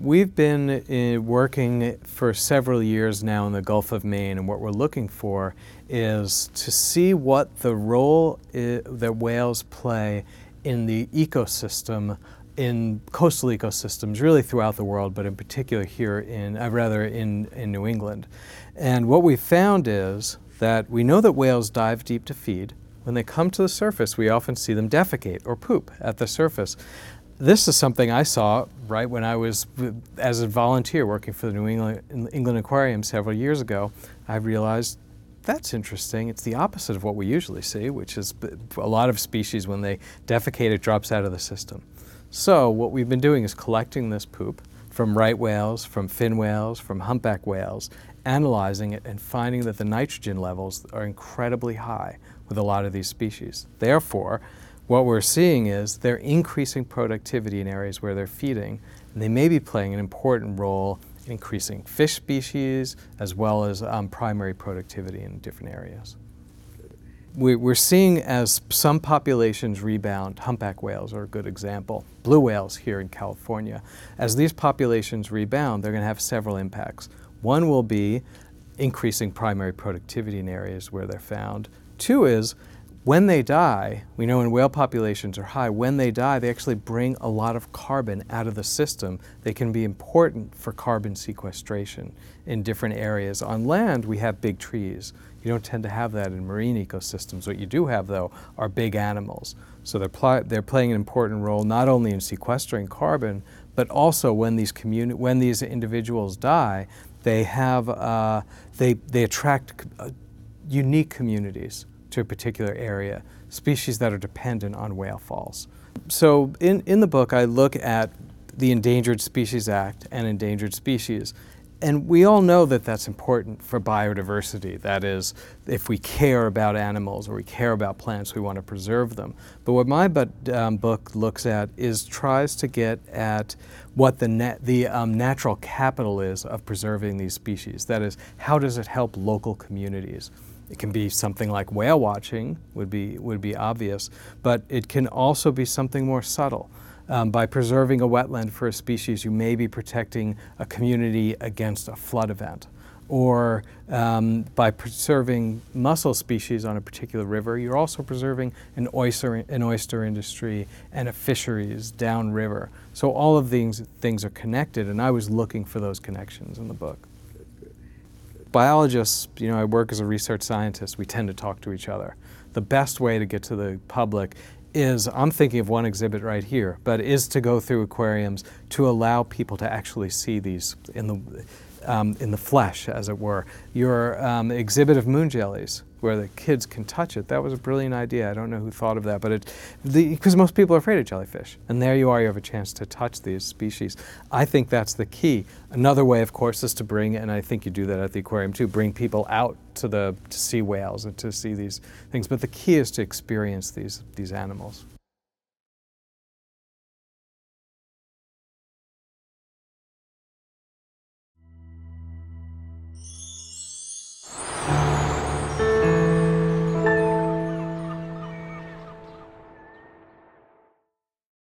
We've been uh, working for several years now in the Gulf of Maine, and what we're looking for is to see what the role I- that whales play in the ecosystem, in coastal ecosystems, really throughout the world, but in particular here in, uh, rather in, in New England. And what we found is that we know that whales dive deep to feed. When they come to the surface, we often see them defecate or poop at the surface. This is something I saw right when I was, as a volunteer working for the New England, England Aquarium several years ago. I realized that's interesting. It's the opposite of what we usually see, which is a lot of species, when they defecate, it drops out of the system. So, what we've been doing is collecting this poop from right whales, from fin whales, from humpback whales, analyzing it and finding that the nitrogen levels are incredibly high with a lot of these species. Therefore, what we're seeing is they're increasing productivity in areas where they're feeding, and they may be playing an important role in increasing fish species as well as um, primary productivity in different areas. We're seeing as some populations rebound, humpback whales are a good example, blue whales here in California. As these populations rebound, they're going to have several impacts. One will be increasing primary productivity in areas where they're found. Two is when they die, we know when whale populations are high, when they die, they actually bring a lot of carbon out of the system. They can be important for carbon sequestration in different areas. On land, we have big trees. You don't tend to have that in marine ecosystems. What you do have, though, are big animals. So they're, pl- they're playing an important role not only in sequestering carbon, but also when these, communi- when these individuals die, they, have, uh, they, they attract uh, unique communities to a particular area, species that are dependent on whale falls. So in, in the book, I look at the Endangered Species Act and endangered species. And we all know that that's important for biodiversity. That is, if we care about animals or we care about plants, we want to preserve them. But what my but, um, book looks at is tries to get at what the, nat- the um, natural capital is of preserving these species. That is, how does it help local communities? It can be something like whale watching would be would be obvious, but it can also be something more subtle. Um, by preserving a wetland for a species, you may be protecting a community against a flood event. Or um, by preserving mussel species on a particular river, you're also preserving an oyster, an oyster industry and a fisheries downriver. So all of these things are connected, and I was looking for those connections in the book biologists, you know, I work as a research scientist, we tend to talk to each other. The best way to get to the public is, I'm thinking of one exhibit right here, but is to go through aquariums to allow people to actually see these in the, um, in the flesh, as it were. Your um, exhibit of moon jellies, where the kids can touch it. That was a brilliant idea. I don't know who thought of that, but it, because most people are afraid of jellyfish. And there you are, you have a chance to touch these species. I think that's the key. Another way, of course, is to bring, and I think you do that at the aquarium too, bring people out to the to see whales and to see these things. But the key is to experience these these animals.